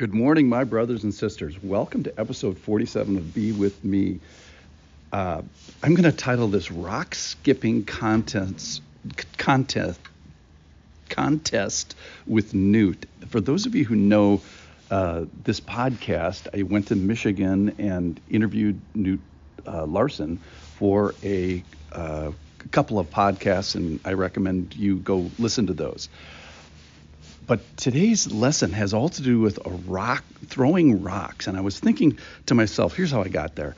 Good morning, my brothers and sisters. Welcome to episode 47 of Be With Me. Uh, I'm going to title this Rock Skipping Contest, contest, contest with Newt. For those of you who know uh, this podcast, I went to Michigan and interviewed Newt uh, Larson for a uh, couple of podcasts, and I recommend you go listen to those. But today's lesson has all to do with a rock, throwing rocks. And I was thinking to myself, here's how I got there.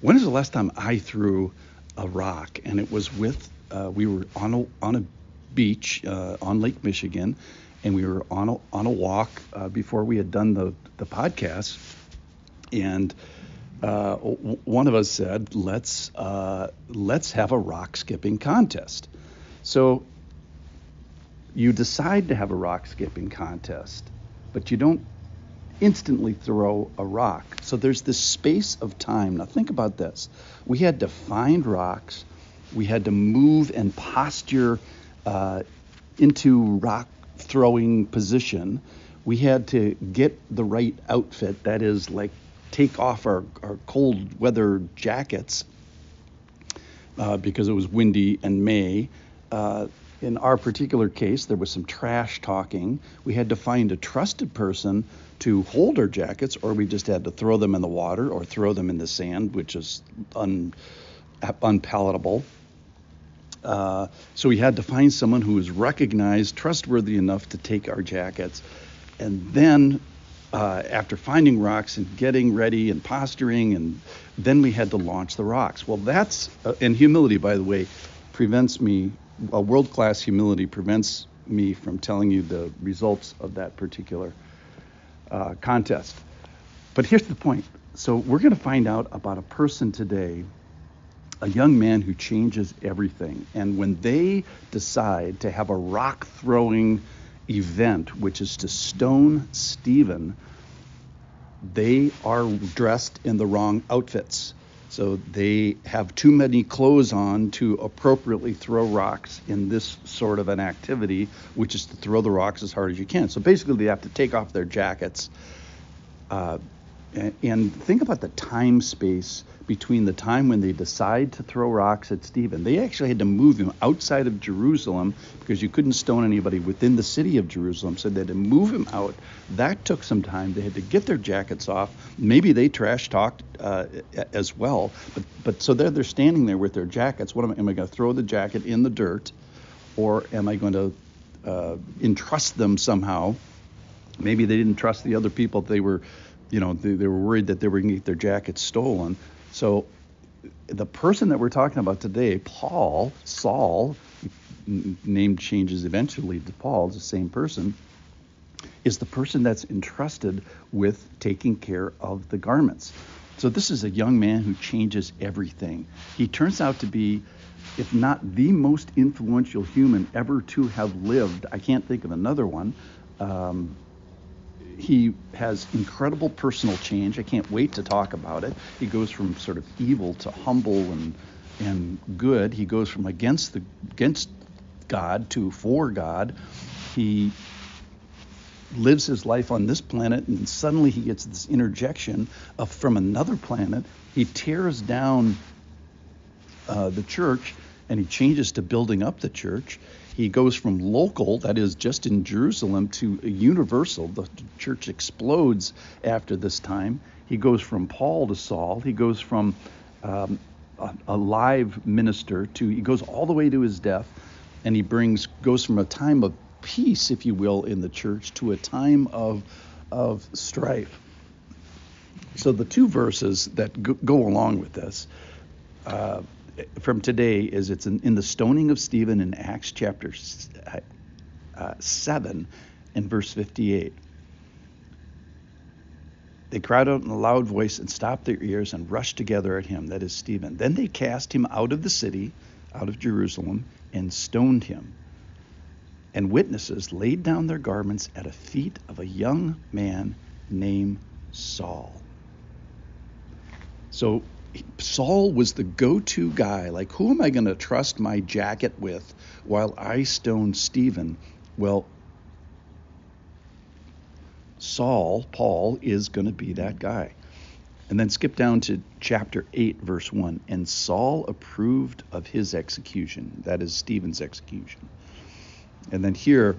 When is the last time I threw a rock? And it was with, uh, we were on a, on a beach uh, on Lake Michigan, and we were on a, on a walk uh, before we had done the, the podcast. And uh, w- one of us said, let's, uh, let's have a rock skipping contest. So you decide to have a rock skipping contest, but you don't instantly throw a rock. So there's this space of time. Now think about this. We had to find rocks, we had to move and posture uh, into rock throwing position. We had to get the right outfit, that is, like take off our, our cold weather jackets uh, because it was windy and May. Uh, in our particular case, there was some trash talking. We had to find a trusted person to hold our jackets, or we just had to throw them in the water or throw them in the sand, which is un, unpalatable. Uh, so we had to find someone who was recognized, trustworthy enough to take our jackets. And then, uh, after finding rocks and getting ready and posturing, and then we had to launch the rocks. Well, that's, uh, and humility, by the way, prevents me a world class humility prevents me from telling you the results of that particular uh, contest. But here's the point. So we're going to find out about a person today, a young man who changes everything. And when they decide to have a rock throwing event, which is to stone Stephen, they are dressed in the wrong outfits. So they have too many clothes on to appropriately throw rocks in this sort of an activity, which is to throw the rocks as hard as you can. So basically, they have to take off their jackets. Uh, and think about the time space between the time when they decide to throw rocks at Stephen. They actually had to move him outside of Jerusalem because you couldn't stone anybody within the city of Jerusalem. So they had to move him out. That took some time. They had to get their jackets off. Maybe they trash talked uh, as well. But, but so they're, they're standing there with their jackets. What am I, am I going to throw the jacket in the dirt or am I going to uh, entrust them somehow? Maybe they didn't trust the other people. They were you know, they, they, were worried that they were going to get their jackets stolen. So the person that we're talking about today, Paul, Saul, name changes eventually to Paul, the same person, is the person that's entrusted with taking care of the garments. So this is a young man who changes everything. He turns out to be, if not the most influential human ever to have lived, I can't think of another one. Um, he has incredible personal change. I can't wait to talk about it. He goes from sort of evil to humble and and good. He goes from against the against God to for God. He lives his life on this planet and suddenly he gets this interjection of from another planet. He tears down uh, the church and he changes to building up the church. He goes from local, that is just in Jerusalem, to universal. The church explodes after this time. He goes from Paul to Saul. He goes from um, a, a live minister to, he goes all the way to his death, and he brings, goes from a time of peace, if you will, in the church to a time of, of strife. So the two verses that go, go along with this, uh, from today is it's in, in, the stoning of Stephen in Acts chapter uh, 7 and verse 58. They cried out in a loud voice and stopped their ears and rushed together at him, that is Stephen. Then they cast him out of the city, out of Jerusalem, and stoned him. And witnesses laid down their garments at the feet of a young man named Saul. So Saul was the go to guy. Like, who am I going to trust my jacket with while I stone Stephen? Well, Saul, Paul, is going to be that guy. And then skip down to chapter 8, verse 1. And Saul approved of his execution. That is Stephen's execution. And then here,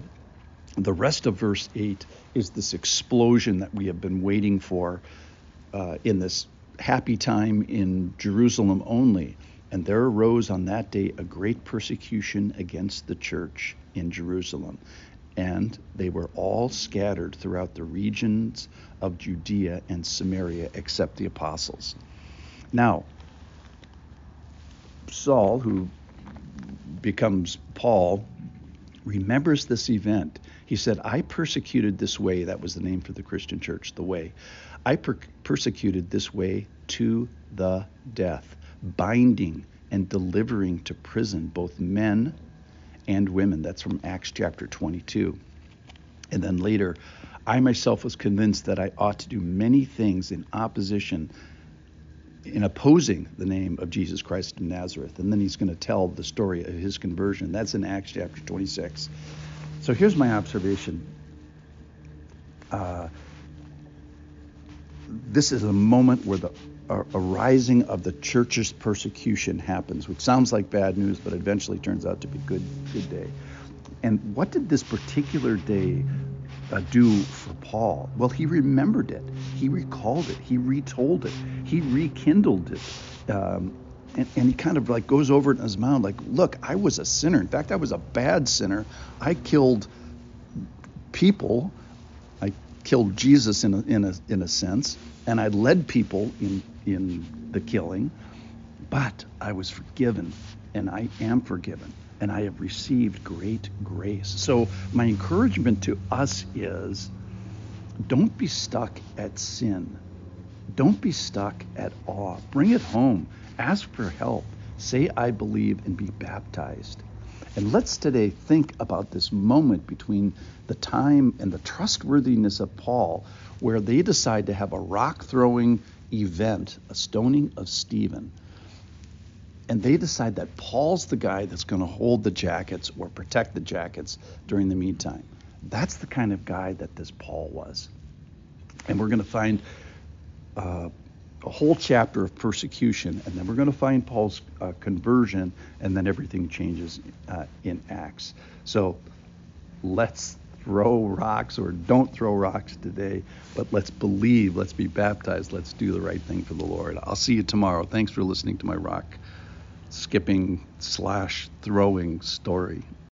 the rest of verse 8 is this explosion that we have been waiting for uh, in this happy time in Jerusalem only. And there arose on that day a great persecution against the church in Jerusalem. And they were all scattered throughout the regions of Judea and Samaria except the apostles. Now, Saul, who becomes Paul, remembers this event. He said, I persecuted this way. That was the name for the Christian church, the way. I per- persecuted this way to the death, binding and delivering to prison both men and women. That's from Acts chapter 22. And then later, I myself was convinced that I ought to do many things in opposition, in opposing the name of Jesus Christ of Nazareth. And then he's going to tell the story of his conversion. That's in Acts chapter 26. So here's my observation. Uh, this is a moment where the arising of the church's persecution happens, which sounds like bad news, but eventually turns out to be good, good day. And what did this particular day do for Paul? Well, he remembered it. He recalled it. He retold it. He rekindled it. Um, and, and, he kind of like goes over it in his mind, like, look, I was a sinner. In fact, I was a bad sinner. I killed people. I killed Jesus in a, in a, in a sense and I led people in in the killing, but I was forgiven, and I am forgiven, and I have received great grace. So my encouragement to us is, don't be stuck at sin. Don't be stuck at awe. Bring it home. Ask for help. Say, I believe, and be baptized. And let's today think about this moment between the time and the trustworthiness of Paul, where they decide to have a rock throwing event, a stoning of Stephen. And they decide that Paul's the guy that's going to hold the jackets or protect the jackets during the meantime. That's the kind of guy that this Paul was. And we're going to find uh, a whole chapter of persecution, and then we're going to find Paul's uh, conversion, and then everything changes uh, in Acts. So let's throw rocks or don't throw rocks today, but let's believe, let's be baptized, let's do the right thing for the Lord. I'll see you tomorrow. Thanks for listening to my rock skipping slash throwing story.